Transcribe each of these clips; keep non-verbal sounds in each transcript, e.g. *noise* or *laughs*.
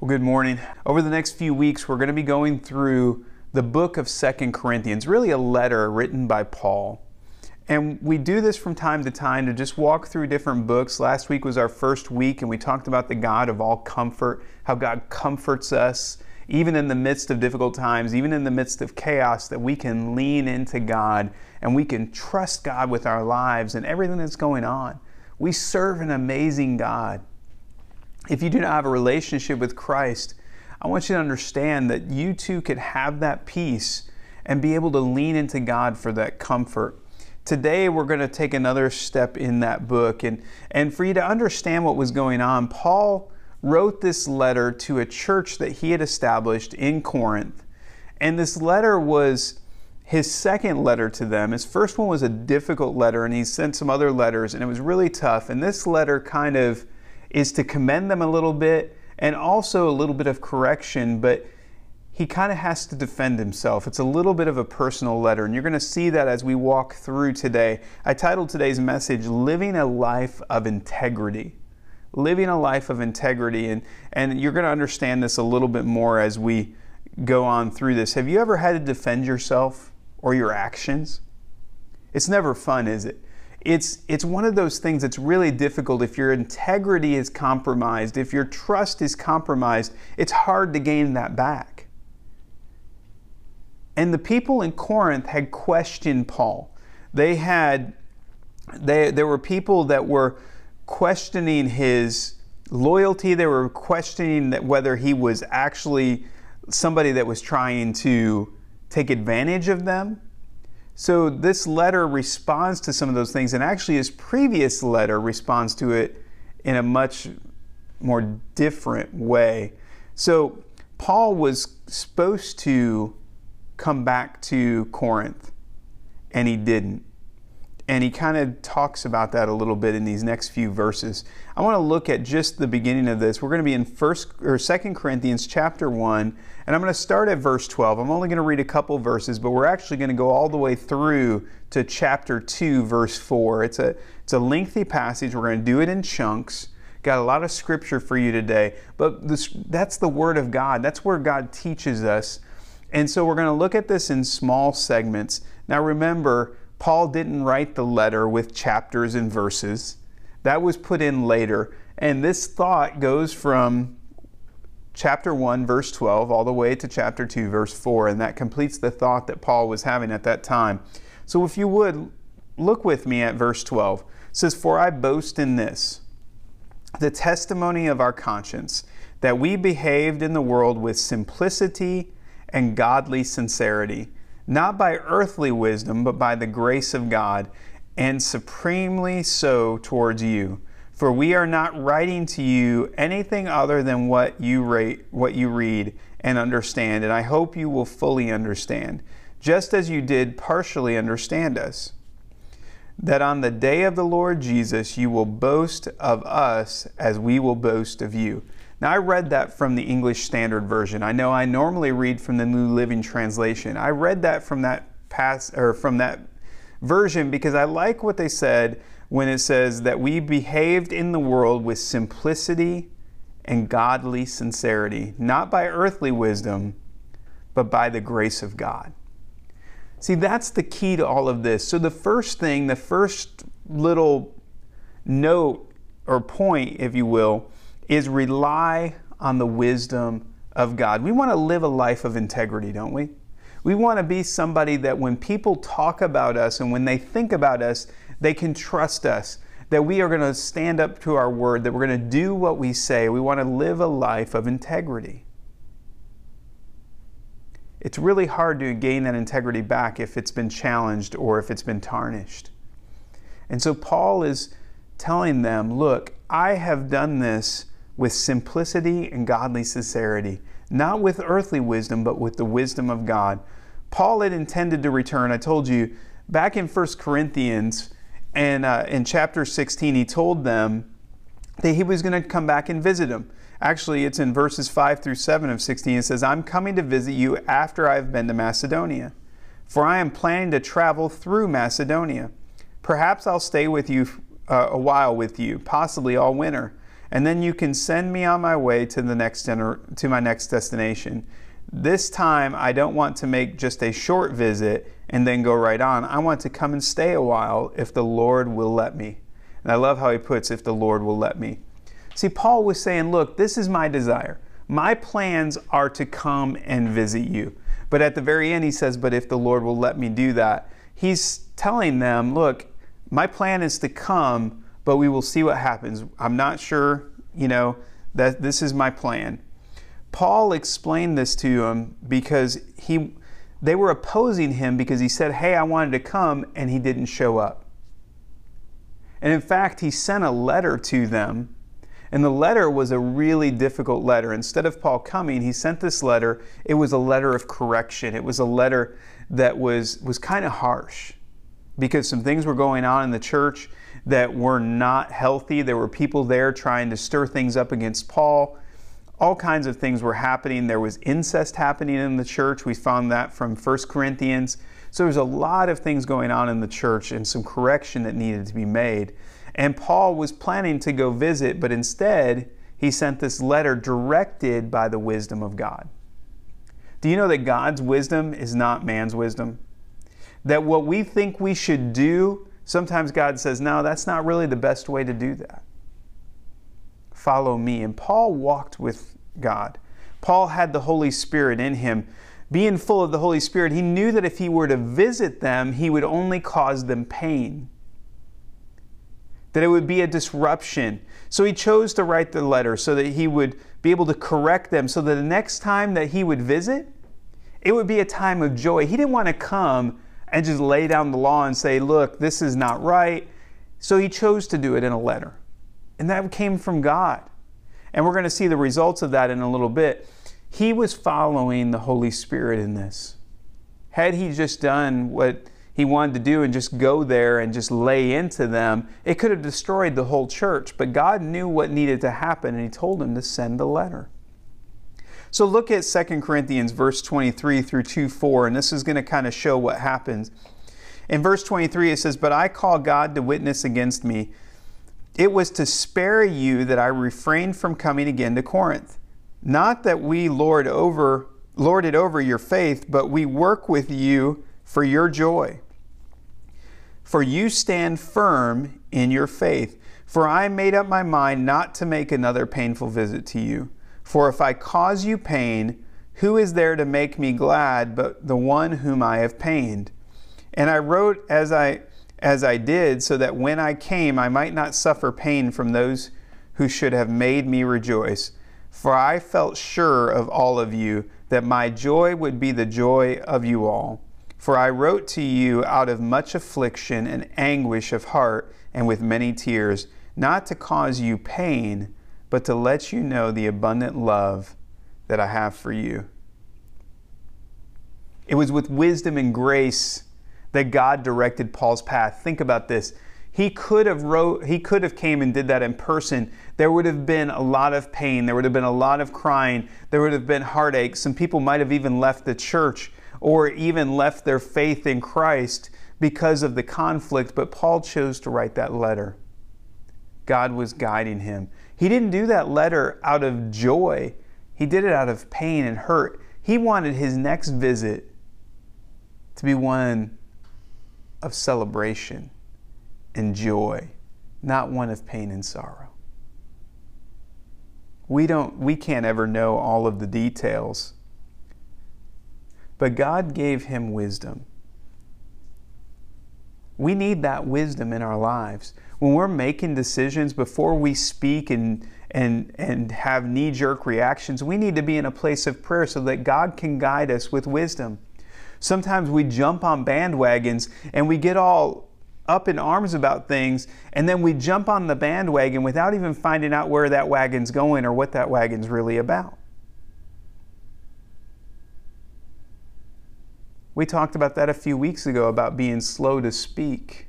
Well, good morning. Over the next few weeks, we're going to be going through the book of Second Corinthians, really a letter written by Paul. And we do this from time to time to just walk through different books. Last week was our first week, and we talked about the God of all comfort, how God comforts us, even in the midst of difficult times, even in the midst of chaos, that we can lean into God and we can trust God with our lives and everything that's going on. We serve an amazing God. If you do not have a relationship with Christ, I want you to understand that you too could have that peace and be able to lean into God for that comfort. Today, we're going to take another step in that book. And, and for you to understand what was going on, Paul wrote this letter to a church that he had established in Corinth. And this letter was his second letter to them. His first one was a difficult letter, and he sent some other letters, and it was really tough. And this letter kind of is to commend them a little bit and also a little bit of correction, but he kind of has to defend himself. It's a little bit of a personal letter, and you're going to see that as we walk through today. I titled today's message, Living a Life of Integrity. Living a life of integrity, and, and you're going to understand this a little bit more as we go on through this. Have you ever had to defend yourself or your actions? It's never fun, is it? It's it's one of those things that's really difficult. If your integrity is compromised if your trust is compromised it's hard to gain that back. And the people in corinth had questioned paul. They had they, there were people that were questioning his loyalty. They were questioning that whether he was actually somebody that was trying to take advantage of them so this letter responds to some of those things, and actually, his previous letter responds to it in a much more different way. So Paul was supposed to come back to Corinth, and he didn't. And he kind of talks about that a little bit in these next few verses. I want to look at just the beginning of this. We're going to be in first or second Corinthians chapter 1, and I'm going to start at verse 12. I'm only going to read a couple verses, but we're actually going to go all the way through to chapter 2 verse 4. It's a it's a lengthy passage. We're going to do it in chunks. Got a lot of scripture for you today, but this, that's the word of God. That's where God teaches us. And so we're going to look at this in small segments. Now remember, Paul didn't write the letter with chapters and verses. That was put in later. And this thought goes from chapter 1, verse 12, all the way to chapter 2, verse 4. And that completes the thought that Paul was having at that time. So if you would, look with me at verse 12. It says, For I boast in this, the testimony of our conscience, that we behaved in the world with simplicity and godly sincerity not by earthly wisdom, but by the grace of God, and supremely so towards you. For we are not writing to you anything other than what you rate, what you read and understand, and I hope you will fully understand, just as you did partially understand us. That on the day of the Lord Jesus you will boast of us as we will boast of you. Now, I read that from the English Standard Version. I know I normally read from the New Living Translation. I read that from that pass or from that version because I like what they said when it says that we behaved in the world with simplicity and godly sincerity, not by earthly wisdom, but by the grace of God. See, that's the key to all of this. So, the first thing, the first little note or point, if you will, is rely on the wisdom of God. We want to live a life of integrity, don't we? We want to be somebody that when people talk about us and when they think about us, they can trust us, that we are going to stand up to our word, that we're going to do what we say. We want to live a life of integrity. It's really hard to gain that integrity back if it's been challenged or if it's been tarnished. And so Paul is telling them, look, I have done this with simplicity and godly sincerity, not with earthly wisdom, but with the wisdom of God. Paul had intended to return. I told you back in 1 Corinthians and uh, in chapter 16, he told them that he was going to come back and visit them. Actually, it's in verses 5 through 7 of 16. It says, I'm coming to visit you after I've been to Macedonia, for I am planning to travel through Macedonia. Perhaps I'll stay with you uh, a while with you, possibly all winter and then you can send me on my way to the next to my next destination. This time, I don't want to make just a short visit and then go right on. I want to come and stay a while if the Lord will let me. And I love how he puts, if the Lord will let me. See, Paul was saying, Look, this is my desire. My plans are to come and visit you. But at the very end, he says, But if the Lord will let me do that, he's telling them, Look, my plan is to come, but we will see what happens. I'm not sure, you know, that this is my plan. Paul explained this to him because he they were opposing him because he said, "Hey, I wanted to come," and he didn't show up. And in fact, he sent a letter to them, and the letter was a really difficult letter. Instead of Paul coming, he sent this letter. It was a letter of correction. It was a letter that was was kind of harsh because some things were going on in the church that were not healthy. There were people there trying to stir things up against Paul all kinds of things were happening. There was incest happening in the church. We found that from 1 Corinthians. So there's a lot of things going on in the church and some correction that needed to be made. And Paul was planning to go visit, but instead he sent this letter directed by the wisdom of God. Do you know that God's wisdom is not man's wisdom? That what we think we should do, sometimes God says, no, that's not really the best way to do that follow me. And Paul walked with God. Paul had the Holy Spirit in him. Being full of the Holy Spirit, he knew that if he were to visit them, he would only cause them pain, that it would be a disruption. So he chose to write the letter so that he would be able to correct them, so that the next time that he would visit, it would be a time of joy. He didn't want to come and just lay down the law and say, Look, this is not right. So he chose to do it in a letter. And that came from God. And we're going to see the results of that in a little bit. He was following the Holy Spirit in this. Had he just done what he wanted to do and just go there and just lay into them, it could have destroyed the whole church. But God knew what needed to happen and he told him to send a letter. So look at 2 Corinthians verse 23 through 2 4, and this is going to kind of show what happens. In verse 23, it says, But I call God to witness against me it was to spare you that I refrained from coming again to Corinth. Not that we lord over lorded over your faith, but we work with you for your joy. For you stand firm in your faith. For I made up my mind not to make another painful visit to you. For if I cause you pain, who is there to make me glad but the one whom I have pained? And I wrote as I as I did, so that when I came I might not suffer pain from those who should have made me rejoice. For I felt sure of all of you that my joy would be the joy of you all. For I wrote to you out of much affliction and anguish of heart and with many tears, not to cause you pain, but to let you know the abundant love that I have for you. It was with wisdom and grace that God directed Paul's path. Think about this. He could have wrote he could have came and did that in person. There would have been a lot of pain, there would have been a lot of crying, there would have been heartache. Some people might have even left the church or even left their faith in Christ because of the conflict, but Paul chose to write that letter. God was guiding him. He didn't do that letter out of joy. He did it out of pain and hurt. He wanted his next visit to be one of celebration and joy, not one of pain and sorrow. We don't we can't ever know all of the details. But God gave him wisdom. We need that wisdom in our lives. When we're making decisions before we speak and and and have knee-jerk reactions, we need to be in a place of prayer so that God can guide us with wisdom. Sometimes we jump on bandwagons and we get all up in arms about things, and then we jump on the bandwagon without even finding out where that wagon's going or what that wagon's really about. We talked about that a few weeks ago about being slow to speak,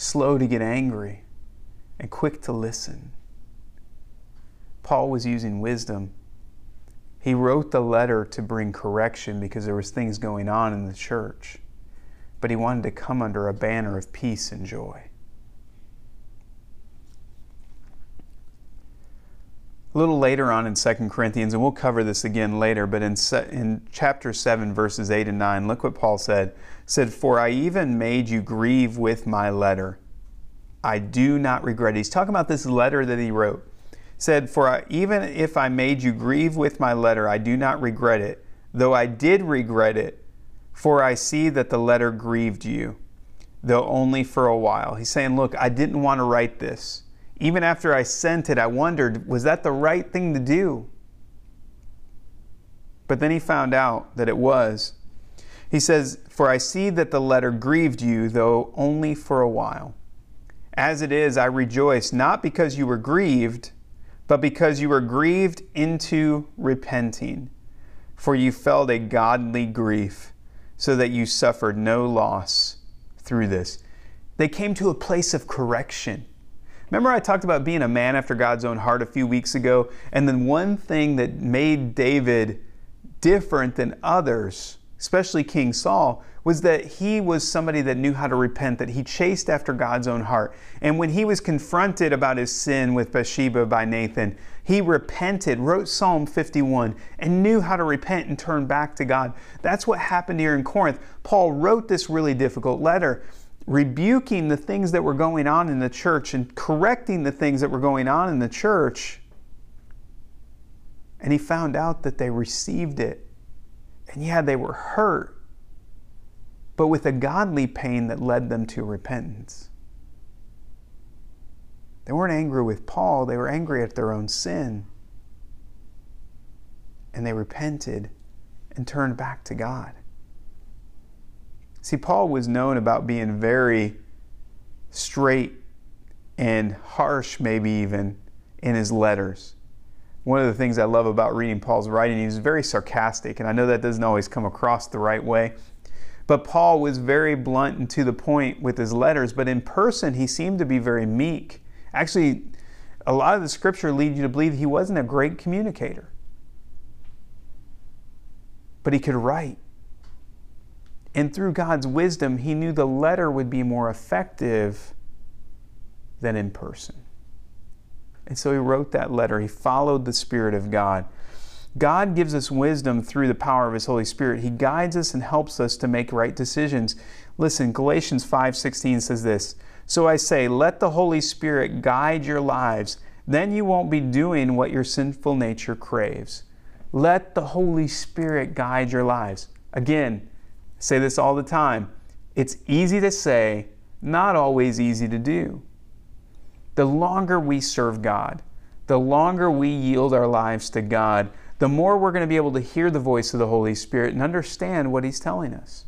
slow to get angry, and quick to listen. Paul was using wisdom. He wrote the letter to bring correction because there was things going on in the church, but he wanted to come under a banner of peace and joy. A little later on in 2 Corinthians, and we'll cover this again later, but in, in chapter 7, verses 8 and 9, look what Paul said said, For I even made you grieve with my letter. I do not regret it. He's talking about this letter that he wrote. said, For I, even if I made you grieve with my letter, I do not regret it, though I did regret it, for I see that the letter grieved you, though only for a while. He's saying, Look, I didn't want to write this even after I sent it, I wondered, was that the right thing to do? But then he found out that it was. He says, For I see that the letter grieved you, though only for a while. As it is, I rejoice, not because you were grieved, but because you were grieved into repenting. For you felt a godly grief, so that you suffered no loss through this. They came to a place of correction. Remember, I talked about being a man after God's own heart a few weeks ago? And then one thing that made David different than others, especially King Saul, was that he was somebody that knew how to repent, that he chased after God's own heart. And when he was confronted about his sin with Bathsheba by Nathan, he repented, wrote Psalm 51, and knew how to repent and turn back to God. That's what happened here in Corinth. Paul wrote this really difficult letter rebuking the things that were going on in the church and correcting the things that were going on in the church. And he found out that they received it. And yeah, they were hurt, but with a godly pain that led them to repentance. They weren't angry with Paul, they were angry at their own sin. And they repented and turned back to God. See, Paul was known about being very straight and harsh, maybe even, in his letters. One of the things I love about reading Paul's writing, he was very sarcastic, and I know that doesn't always come across the right way. But Paul was very blunt and to the point with his letters, but in person, he seemed to be very meek. Actually, a lot of the scripture leads you to believe he wasn't a great communicator. But he could write. And through God's wisdom, he knew the letter would be more effective than in person. And so he wrote that letter. He followed the Spirit of God. God gives us wisdom through the power of his Holy Spirit. He guides us and helps us to make right decisions. Listen, Galatians 5:16 says this, "So I say, let the Holy Spirit guide your lives. Then you won't be doing what your sinful nature craves." Let the Holy Spirit guide your lives. Again, say this all the time. It's easy to say, not always easy to do. The longer we serve God, the longer we yield our lives to God, the more we're going to be able to hear the voice of the Holy Spirit and understand what He's telling us.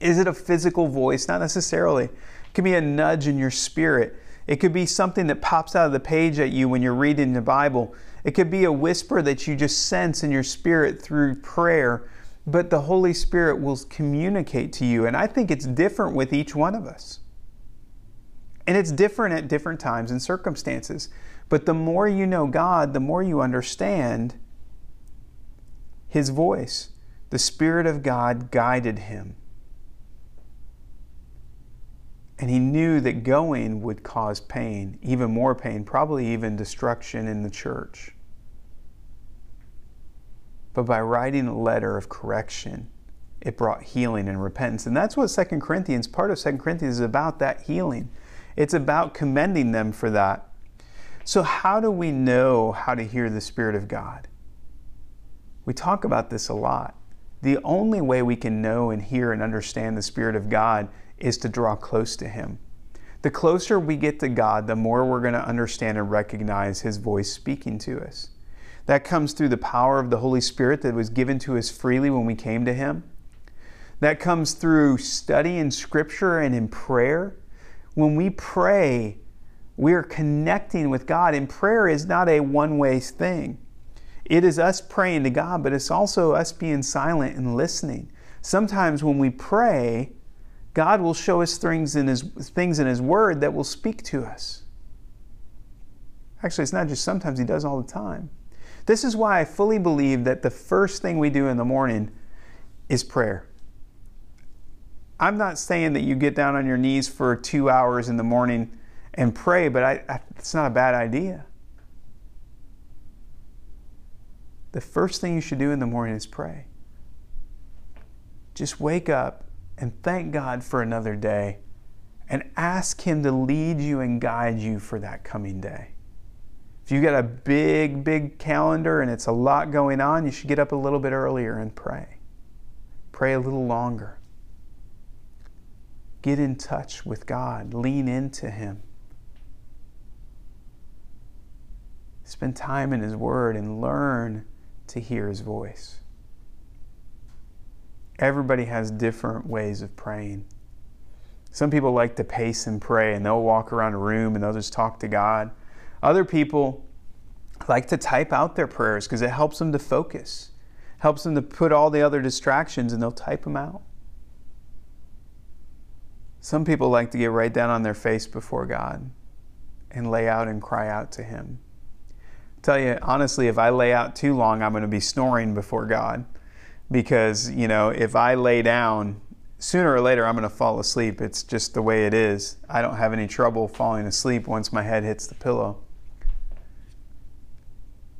Is it a physical voice? Not necessarily. It could be a nudge in your spirit. It could be something that pops out of the page at you when you're reading the Bible. It could be a whisper that you just sense in your spirit through prayer but the Holy Spirit will communicate to you. And I think it's different with each one of us. And it's different at different times and circumstances. But the more you know God, the more you understand His voice. The Spirit of God guided him. And he knew that going would cause pain, even more pain, probably even destruction in the church but by writing a letter of correction, it brought healing and repentance. And that's what Second Corinthians, part of Second Corinthians is about that healing. It's about commending them for that. So, how do we know how to hear the Spirit of God? We talk about this a lot. The only way we can know and hear and understand the Spirit of God is to draw close to Him. The closer we get to God, the more we're going to understand and recognize His voice speaking to us. That comes through the power of the Holy Spirit that was given to us freely when we came to Him. That comes through study in Scripture and in prayer. When we pray, we are connecting with God, and prayer is not a one way thing. It is us praying to God, but it's also us being silent and listening. Sometimes when we pray, God will show us things in His, things in His Word that will speak to us. Actually, it's not just sometimes, He does all the time. This is why I fully believe that the first thing we do in the morning is prayer. I'm not saying that you get down on your knees for two hours in the morning and pray, but I, I, it's not a bad idea. the first thing you should do in the morning is pray. Just wake up and thank God for another day and ask Him to lead you and guide you for that coming day. If you've got a big, big calendar and it's a lot going on, you should get up a little bit earlier and pray. Pray a little longer. Get in touch with God, lean into Him. Spend time in His Word and learn to hear His voice. Everybody has different ways of praying. Some people like to pace and pray, and they'll walk around a room and they'll just talk to God. Other people like to type out their prayers because it helps them to focus, helps them to put all the other distractions, and they'll type them out. Some people like to get right down on their face before God and lay out and cry out to Him. I tell you honestly, if I lay out too long, I'm going to be snoring before God because, you know, if I lay down, sooner or later I'm going to fall asleep. It's just the way it is. I don't have any trouble falling asleep once my head hits the pillow.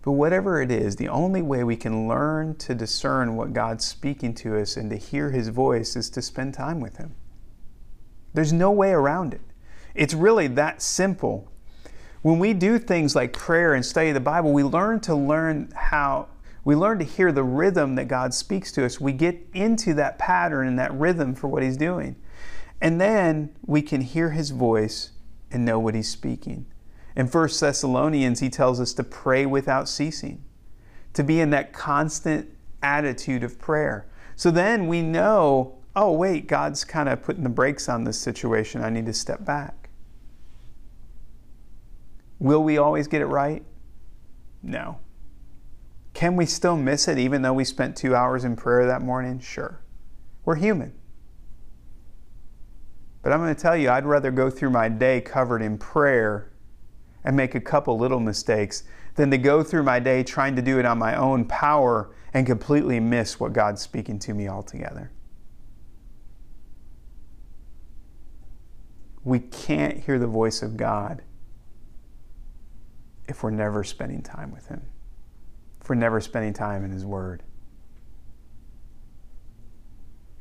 But whatever it is, the only way we can learn to discern what God's speaking to us and to hear His voice is to spend time with Him. There's no way around it. It's really that simple. When we do things like prayer and study the Bible, we learn to learn how we learn to hear the rhythm that God speaks to us. We get into that pattern and that rhythm for what He's doing. And then we can hear His voice and know what He's speaking. In 1 Thessalonians, he tells us to pray without ceasing, to be in that constant attitude of prayer. So then we know, oh, wait, God's kind of putting the brakes on this situation. I need to step back. Will we always get it right? No. Can we still miss it even though we spent two hours in prayer that morning? Sure. We're human. But I'm going to tell you, I'd rather go through my day covered in prayer and make a couple little mistakes than to go through my day trying to do it on my own power and completely miss what God's speaking to me altogether. We can't hear the voice of God if we're never spending time with Him if we're never spending time in His Word.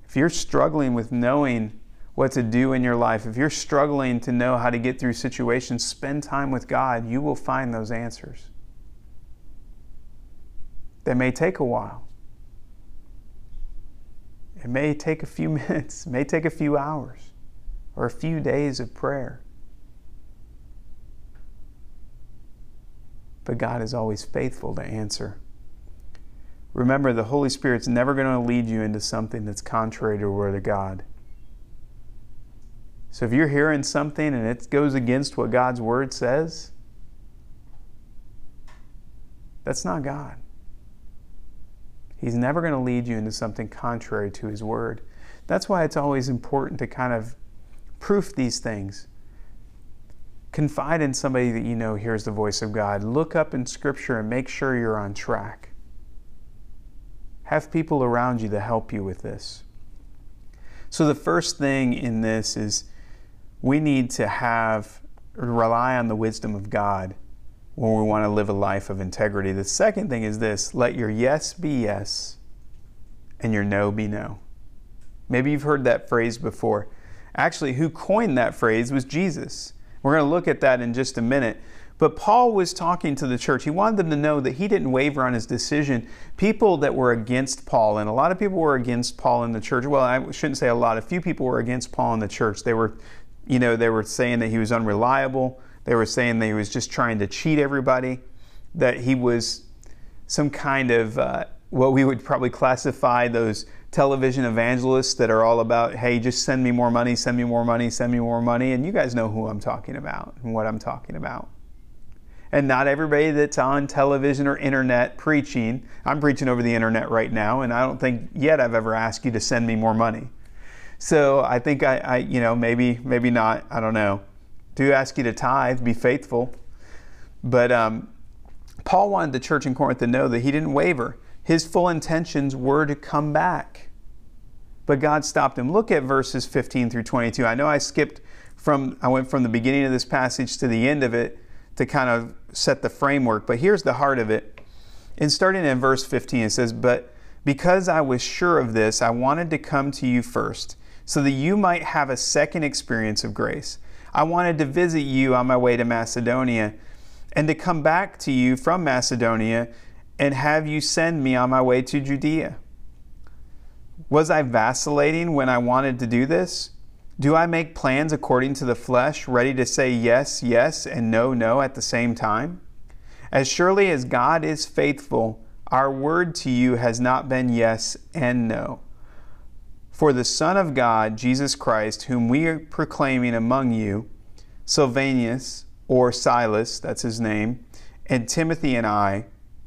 If you're struggling with knowing what to do in your life, if you're struggling to know how to get through situations, spend time with God. You will find those answers. They may take a while. It may take a few *laughs* minutes, it may take a few hours, or a few days of prayer. but God is always faithful to answer. Remember, the Holy Spirit's never going to lead you into something that's contrary to the Word of God. So if you're hearing something and it goes against what God's Word says, that's not God. He's never going to lead you into something contrary to His Word. That's why it's always important to kind of proof these things confide in somebody that you know hears the voice of God. Look up in Scripture and make sure you're on track. Have people around you to help you with this. So, the first thing in this is we need to have, rely on the wisdom of God when we want to live a life of integrity. The second thing is this let your yes be yes and your no be no. Maybe you've heard that phrase before. Actually, who coined that phrase was Jesus. We're going to look at that in just a minute. But Paul was talking to the church. He wanted them to know that he didn't waver on his decision. People that were against Paul, and a lot of people were against Paul in the church. Well, I shouldn't say a lot. A few people were against Paul in the church. They were, you know, they were saying that he was unreliable. They were saying that he was just trying to cheat everybody. That he was some kind of uh, what we would probably classify those television evangelists that are all about, hey, just send me more money, send me more money, send me more money. And you guys know who I'm talking about and what I'm talking about. And not everybody that's on television or internet preaching, I'm preaching over the internet right now, and I don't think yet I've ever asked you to send me more money. So I think I, I you know, maybe, maybe not, I don't know. Do ask you to tithe, be faithful. But um, Paul wanted the church in Corinth to know that he didn't waver his full intentions were to come back. But God stopped him. Look at verses 15 through 22. I know I skipped from, I went from the beginning of this passage to the end of it to kind of set the framework, but here's the heart of it. And starting in verse 15, it says, But because I was sure of this, I wanted to come to you first, so that you might have a second experience of grace. I wanted to visit you on my way to Macedonia, and to come back to you from Macedonia and have you send me on my way to Judea. Was I vacillating when I wanted to do this? Do I make plans according to the flesh, ready to say yes, yes, and no, no at the same time? As surely as God is faithful, our word to you has not been yes and no. For the Son of God, Jesus Christ, whom we are proclaiming among you, Silvanus, or Silas, that's his name, and Timothy and I,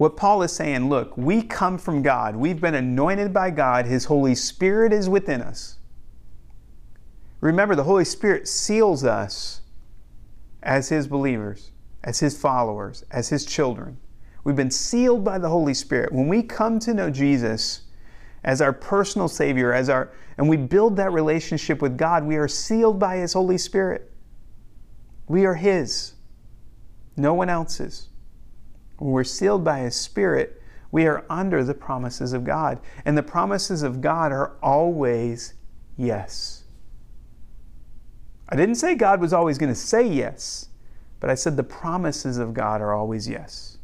What Paul is saying, look, we come from God. We've been anointed by God. His Holy Spirit is within us. Remember, the Holy Spirit seals us as His believers, as His followers, as His children. We've been sealed by the Holy Spirit. When we come to know Jesus as our personal Savior, as our, and we build that relationship with God, we are sealed by His Holy Spirit. We are His, no one else's. When we're sealed by His Spirit, we are under the promises of God. And the promises of God are always yes. I didn't say God was always going to say yes, but I said the promises of God are always yes.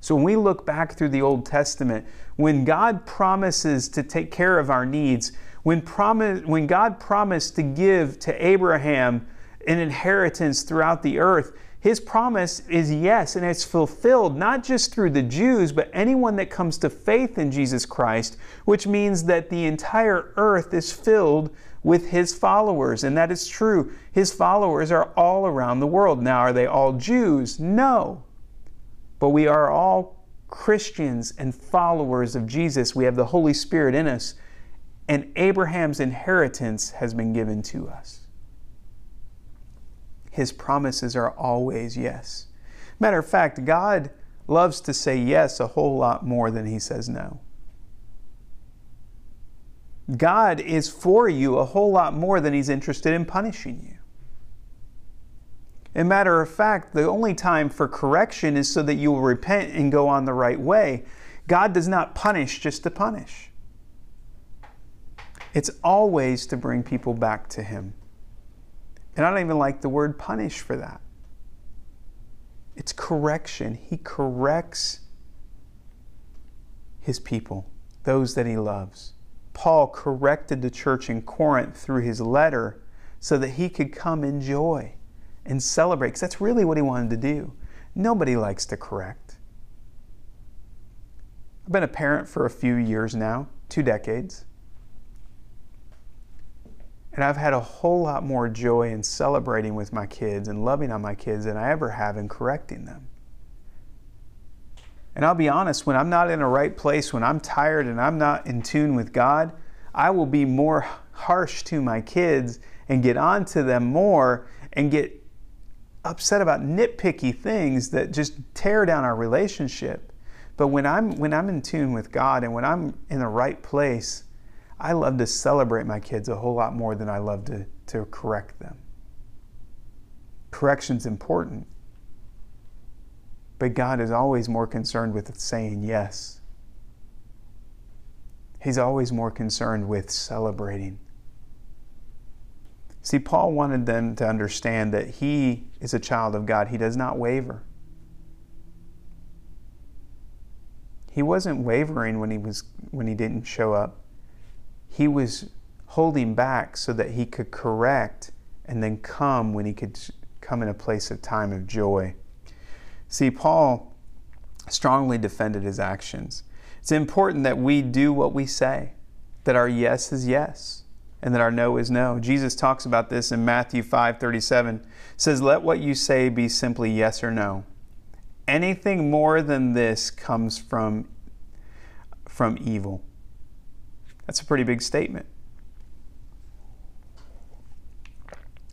So when we look back through the Old Testament, when God promises to take care of our needs, when, promise, when God promised to give to Abraham an inheritance throughout the earth, his promise is yes, and it's fulfilled not just through the Jews, but anyone that comes to faith in Jesus Christ, which means that the entire earth is filled with his followers. And that is true. His followers are all around the world. Now, are they all Jews? No. But we are all Christians and followers of Jesus. We have the Holy Spirit in us, and Abraham's inheritance has been given to us his promises are always yes. Matter of fact, God loves to say yes a whole lot more than he says no. God is for you a whole lot more than he's interested in punishing you. As a matter of fact, the only time for correction is so that you will repent and go on the right way. God does not punish just to punish. It's always to bring people back to Him. And I don't even like the word punish for that. It's correction. He corrects his people, those that he loves. Paul corrected the church in Corinth through his letter so that he could come in joy and celebrate, because that's really what he wanted to do. Nobody likes to correct. I've been a parent for a few years now, two decades. And I've had a whole lot more joy in celebrating with my kids and loving on my kids than I ever have in correcting them. And I'll be honest, when I'm not in a right place, when I'm tired and I'm not in tune with God, I will be more harsh to my kids and get on to them more and get upset about nitpicky things that just tear down our relationship. But when I'm when I'm in tune with God and when I'm in the right place, I love to celebrate my kids a whole lot more than I love to, to correct them. Correction's important. But God is always more concerned with saying yes. He's always more concerned with celebrating. See, Paul wanted them to understand that he is a child of God. He does not waver. He wasn't wavering when he was when he didn't show up he was holding back so that he could correct and then come when he could come in a place of time of joy. See, Paul strongly defended his actions. It's important that we do what we say, that our yes is yes and that our no is no. Jesus talks about this in Matthew 5:37. Says, "Let what you say be simply yes or no. Anything more than this comes from from evil. That's a pretty big statement.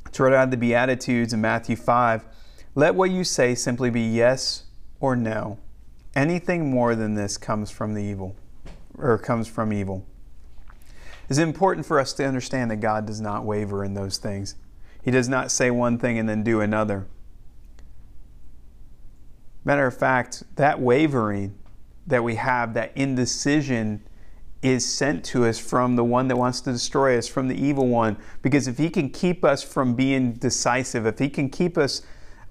It's right out the Beatitudes in Matthew 5. Let what you say simply be yes or no. Anything more than this comes from the evil, or comes from evil. It's important for us to understand that God does not waver in those things. He does not say one thing and then do another. Matter of fact, that wavering that we have, that indecision, is sent to us from the one that wants to destroy us, from the evil one. Because if he can keep us from being decisive, if he can keep us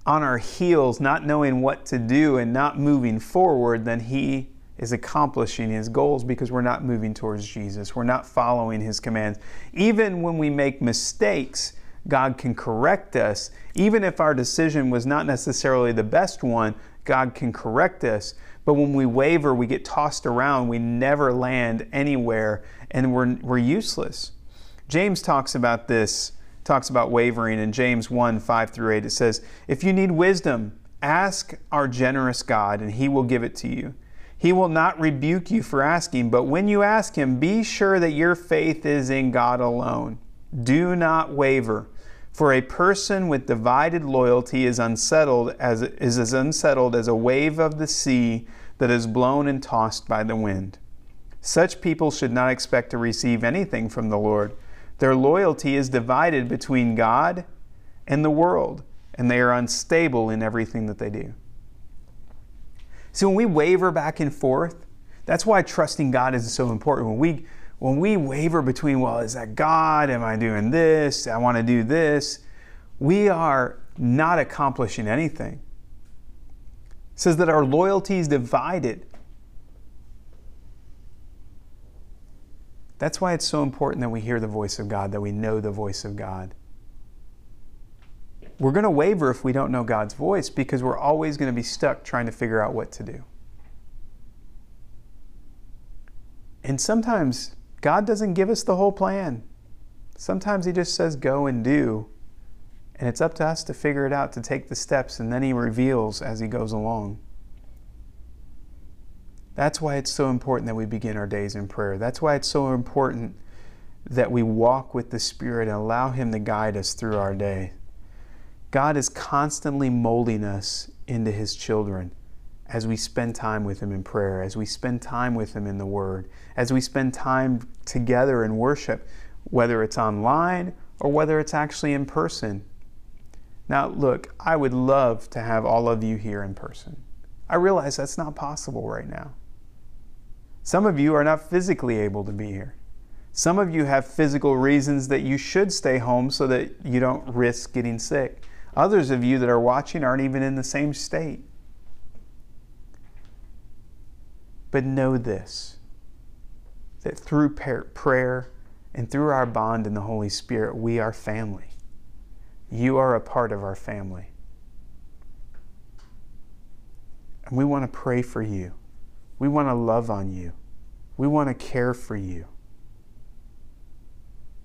on our heels, not knowing what to do and not moving forward, then he is accomplishing his goals because we're not moving towards Jesus. We're not following his commands. Even when we make mistakes, God can correct us. Even if our decision was not necessarily the best one, God can correct us. But when we waver, we get tossed around, we never land anywhere, and we're, we're useless. James talks about this, talks about wavering in James 1 5 through 8. It says, If you need wisdom, ask our generous God, and he will give it to you. He will not rebuke you for asking, but when you ask him, be sure that your faith is in God alone. Do not waver. For a person with divided loyalty is unsettled as is as unsettled as a wave of the sea that is blown and tossed by the wind. Such people should not expect to receive anything from the Lord. Their loyalty is divided between God and the world, and they are unstable in everything that they do. See, when we waver back and forth, that's why trusting God is so important. When we when we waver between, well, is that God? Am I doing this? I want to do this. We are not accomplishing anything. It says that our loyalty is divided. That's why it's so important that we hear the voice of God, that we know the voice of God. We're going to waver if we don't know God's voice because we're always going to be stuck trying to figure out what to do. And sometimes God doesn't give us the whole plan. Sometimes He just says, go and do. And it's up to us to figure it out, to take the steps, and then He reveals as He goes along. That's why it's so important that we begin our days in prayer. That's why it's so important that we walk with the Spirit and allow Him to guide us through our day. God is constantly molding us into His children as we spend time with Him in prayer, as we spend time with Him in the Word, as we spend time together in worship, whether it's online or whether it's actually in person. Now, look, I would love to have all of you here in person. I realize that's not possible right now. Some of you are not physically able to be here. Some of you have physical reasons that you should stay home so that you don't risk getting sick. Others of you that are watching aren't even in the same state. But know this that through prayer and through our bond in the Holy Spirit, we are family. You are a part of our family. And we want to pray for you. We want to love on you. We want to care for you.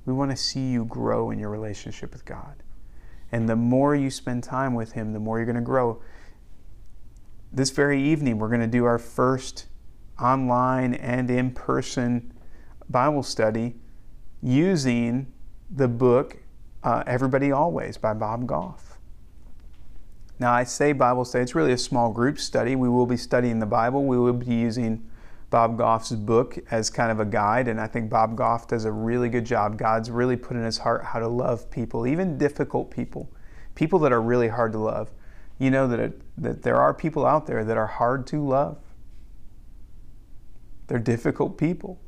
We want to see you grow in your relationship with God. And the more you spend time with Him, the more you're going to grow. This very evening, we're going to do our first online and in person Bible study using the book uh, Everybody Always by Bob Goff. Now, I say Bible study, it's really a small group study. We will be studying the Bible. We will be using Bob Goff's book as kind of a guide, and I think Bob Goff does a really good job. God's really put in his heart how to love people, even difficult people, people that are really hard to love. You know that, it, that there are people out there that are hard to love. They're difficult people,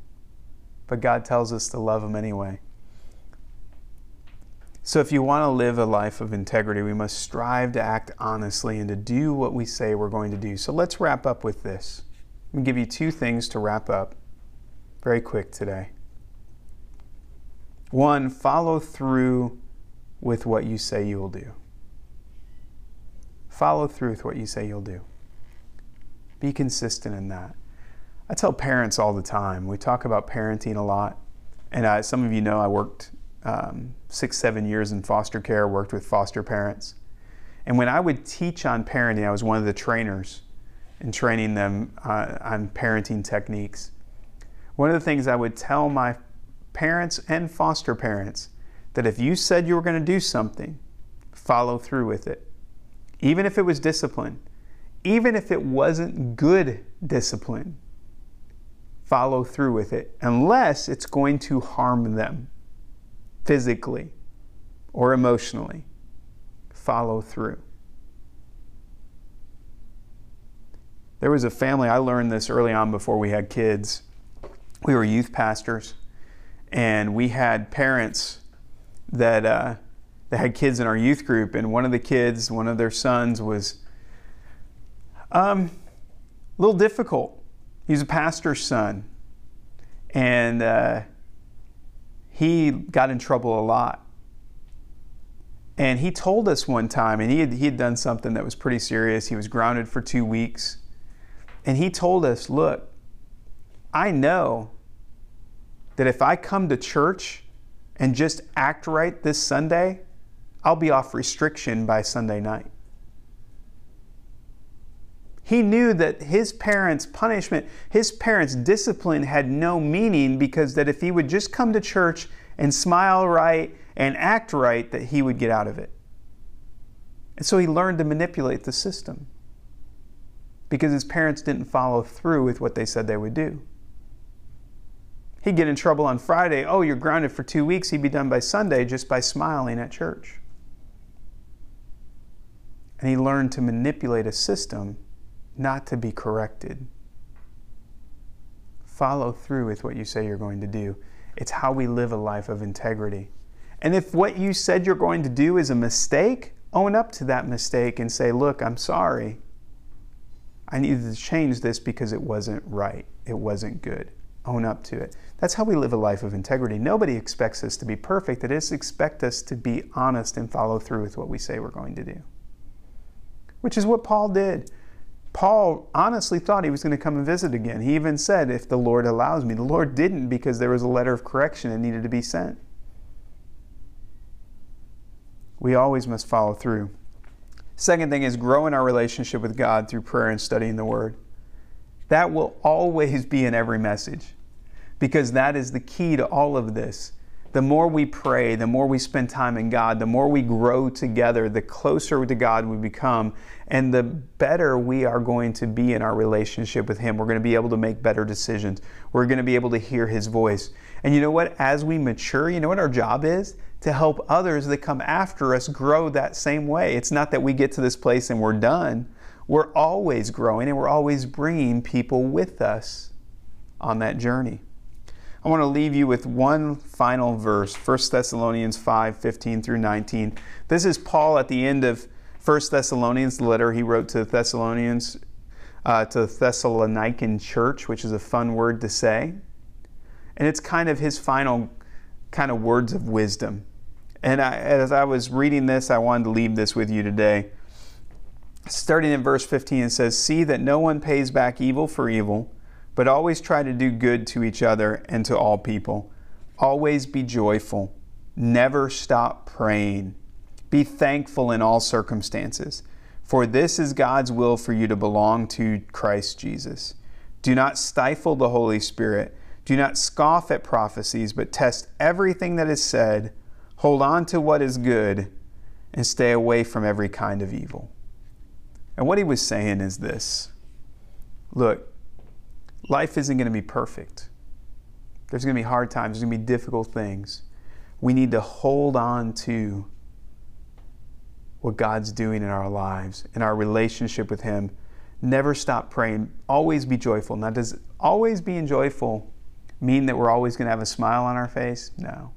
but God tells us to love them anyway. So, if you want to live a life of integrity, we must strive to act honestly and to do what we say we're going to do. So, let's wrap up with this. I'm going to give you two things to wrap up very quick today. One, follow through with what you say you will do. Follow through with what you say you'll do. Be consistent in that. I tell parents all the time. We talk about parenting a lot, and I, some of you know I worked um, six, seven years in foster care. Worked with foster parents, and when I would teach on parenting, I was one of the trainers in training them uh, on parenting techniques. One of the things I would tell my parents and foster parents that if you said you were going to do something, follow through with it. Even if it was discipline, even if it wasn't good discipline, follow through with it, unless it's going to harm them physically or emotionally. Follow through. There was a family, I learned this early on before we had kids. We were youth pastors, and we had parents that, uh, that had kids in our youth group, and one of the kids, one of their sons, was um, a little difficult. He was a pastor's son, and uh, he got in trouble a lot. And he told us one time, and he had, he had done something that was pretty serious. He was grounded for two weeks. And he told us, Look, I know that if I come to church and just act right this Sunday, I'll be off restriction by Sunday night. He knew that his parents' punishment, his parents' discipline had no meaning because that if he would just come to church and smile right and act right, that he would get out of it. And so he learned to manipulate the system because his parents didn't follow through with what they said they would do. He'd get in trouble on Friday. Oh, you're grounded for two weeks. He'd be done by Sunday just by smiling at church. And he learned to manipulate a system not to be corrected. Follow through with what you say you're going to do. It's how we live a life of integrity. And if what you said you're going to do is a mistake, own up to that mistake and say, Look, I'm sorry. I needed to change this because it wasn't right. It wasn't good. Own up to it. That's how we live a life of integrity. Nobody expects us to be perfect. They just expect us to be honest and follow through with what we say we're going to do. Which is what Paul did. Paul honestly thought he was going to come and visit again. He even said, If the Lord allows me. The Lord didn't because there was a letter of correction that needed to be sent. We always must follow through. Second thing is grow in our relationship with God through prayer and studying the Word. That will always be in every message because that is the key to all of this the more we pray, the more we spend time in God, the more we grow together, the closer to God we become, and the better we are going to be in our relationship with Him. We're going to be able to make better decisions. We're going to be able to hear His voice. And you know what? As we mature, you know what our job is? To help others that come after us grow that same way. It's not that we get to this place and we're done. We're always growing and we're always bringing people with us on that journey. I want to leave you with one final verse, 1 Thessalonians 5 15 through 19. This is Paul at the end of 1 Thessalonians, the letter he wrote to the Thessalonians, uh, to the Thessalonican church, which is a fun word to say. And it's kind of his final kind of words of wisdom. And I, as I was reading this, I wanted to leave this with you today. Starting in verse 15, it says, See that no one pays back evil for evil but always try to do good to each other and to all people. Always be joyful. Never stop praying. Be thankful in all circumstances, for this is God's will for you to belong to Christ Jesus. Do not stifle the Holy Spirit. Do not scoff at prophecies, but test everything that is said. Hold on to what is good, and stay away from every kind of evil. And what he was saying is this Look, life isn't going to be perfect. There's going to be hard times, there's going to be difficult things. We need to hold on to what God's doing in our lives, in our relationship with Him. Never stop praying. Always be joyful. Now, does always being joyful mean that we're always going to have a smile on our face? No.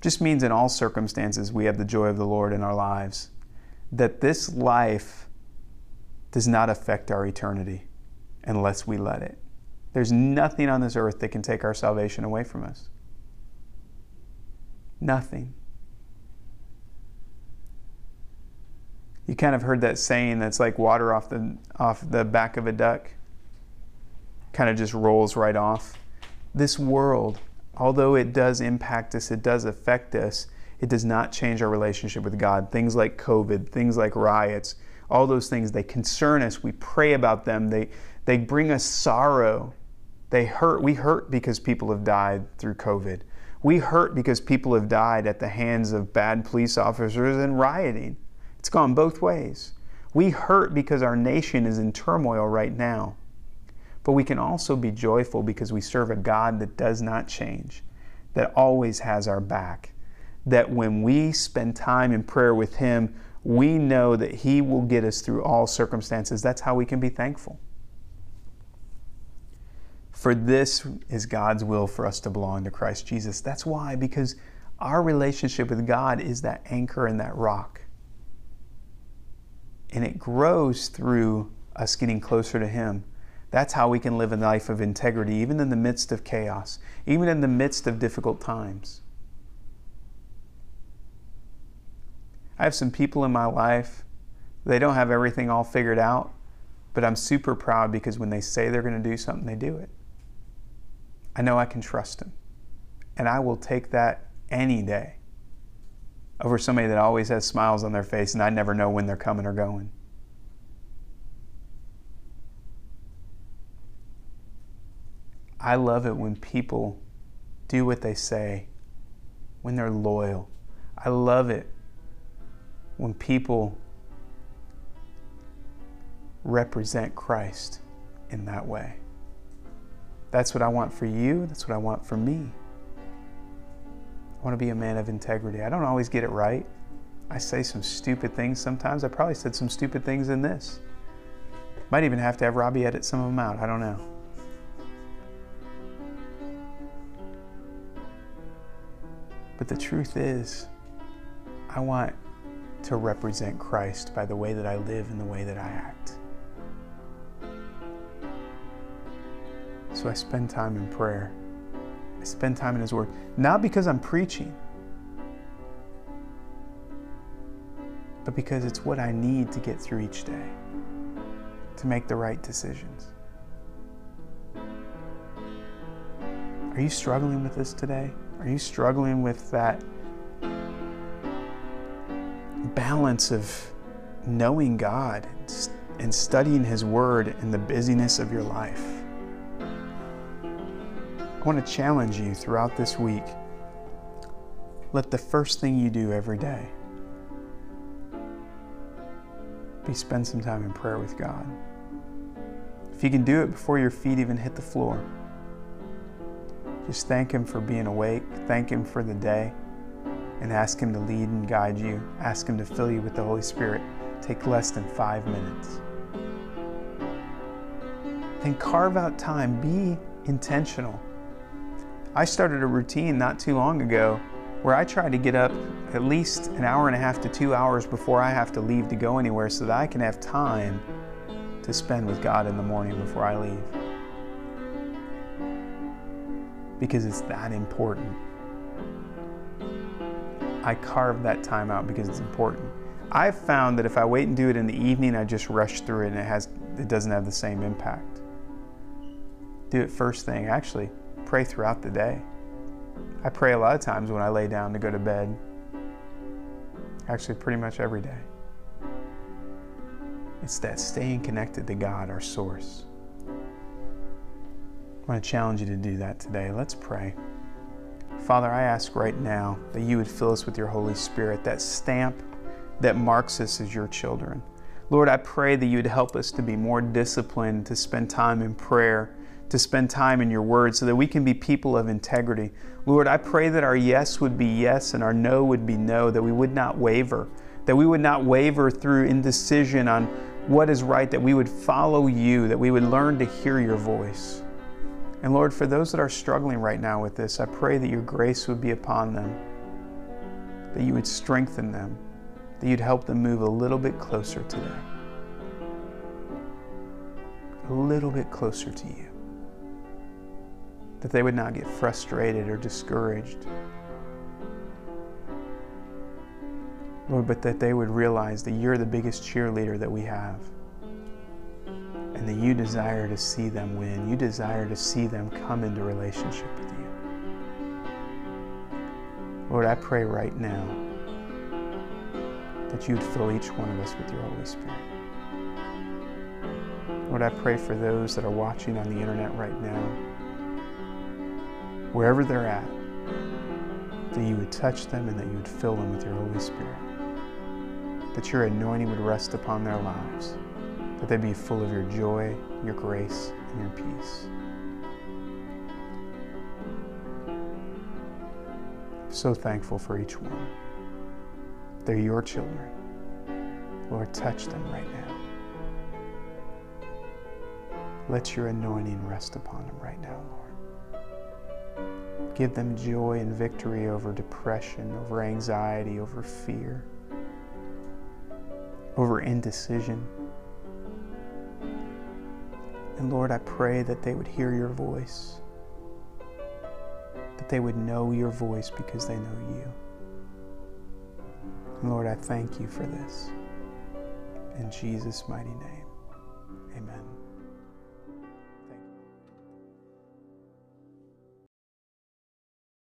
Just means in all circumstances we have the joy of the Lord in our lives. That this life does not affect our eternity unless we let it. There's nothing on this earth that can take our salvation away from us. Nothing. You kind of heard that saying that's like water off the off the back of a duck. Kind of just rolls right off. This world, although it does impact us, it does affect us, it does not change our relationship with God. Things like COVID, things like riots, all those things they concern us. We pray about them. They they bring us sorrow. They hurt. We hurt because people have died through COVID. We hurt because people have died at the hands of bad police officers and rioting. It's gone both ways. We hurt because our nation is in turmoil right now. But we can also be joyful because we serve a God that does not change, that always has our back. That when we spend time in prayer with Him, we know that He will get us through all circumstances. That's how we can be thankful. For this is God's will for us to belong to Christ Jesus. That's why, because our relationship with God is that anchor and that rock. And it grows through us getting closer to Him. That's how we can live a life of integrity, even in the midst of chaos, even in the midst of difficult times. I have some people in my life, they don't have everything all figured out, but I'm super proud because when they say they're going to do something, they do it. I know I can trust them. And I will take that any day over somebody that always has smiles on their face and I never know when they're coming or going. I love it when people do what they say, when they're loyal. I love it when people represent Christ in that way. That's what I want for you. That's what I want for me. I want to be a man of integrity. I don't always get it right. I say some stupid things sometimes. I probably said some stupid things in this. Might even have to have Robbie edit some of them out. I don't know. But the truth is, I want to represent Christ by the way that I live and the way that I act. So I spend time in prayer. I spend time in His Word. Not because I'm preaching, but because it's what I need to get through each day to make the right decisions. Are you struggling with this today? Are you struggling with that balance of knowing God and studying His Word in the busyness of your life? I want to challenge you throughout this week. Let the first thing you do every day be spend some time in prayer with God. If you can do it before your feet even hit the floor, just thank Him for being awake, thank Him for the day, and ask Him to lead and guide you. Ask Him to fill you with the Holy Spirit. Take less than five minutes. Then carve out time, be intentional. I started a routine not too long ago where I try to get up at least an hour and a half to two hours before I have to leave to go anywhere so that I can have time to spend with God in the morning before I leave because it's that important. I carve that time out because it's important. I've found that if I wait and do it in the evening, I just rush through it and it has it doesn't have the same impact. Do it first thing. Actually, pray throughout the day. I pray a lot of times when I lay down to go to bed. Actually, pretty much every day. It's that staying connected to God, our source. I want to challenge you to do that today. Let's pray. Father, I ask right now that you would fill us with your Holy Spirit, that stamp that marks us as your children. Lord, I pray that you would help us to be more disciplined, to spend time in prayer, to spend time in your word, so that we can be people of integrity. Lord, I pray that our yes would be yes and our no would be no, that we would not waver, that we would not waver through indecision on what is right, that we would follow you, that we would learn to hear your voice. And Lord, for those that are struggling right now with this, I pray that your grace would be upon them, that you would strengthen them, that you'd help them move a little bit closer today. A little bit closer to you. That they would not get frustrated or discouraged. Lord, but that they would realize that you're the biggest cheerleader that we have and that you desire to see them win. You desire to see them come into relationship with you. Lord, I pray right now that you'd fill each one of us with your Holy Spirit. Lord, I pray for those that are watching on the internet right now, wherever they're at, that you would touch them and that you would fill them with your Holy Spirit. That your anointing would rest upon their lives, that they be full of your joy, your grace, and your peace. So thankful for each one. They're your children. Lord, touch them right now. Let your anointing rest upon them right now, Lord. Give them joy and victory over depression, over anxiety, over fear, over indecision. And Lord, I pray that they would hear your voice, that they would know your voice because they know you. And Lord, I thank you for this. In Jesus' mighty name.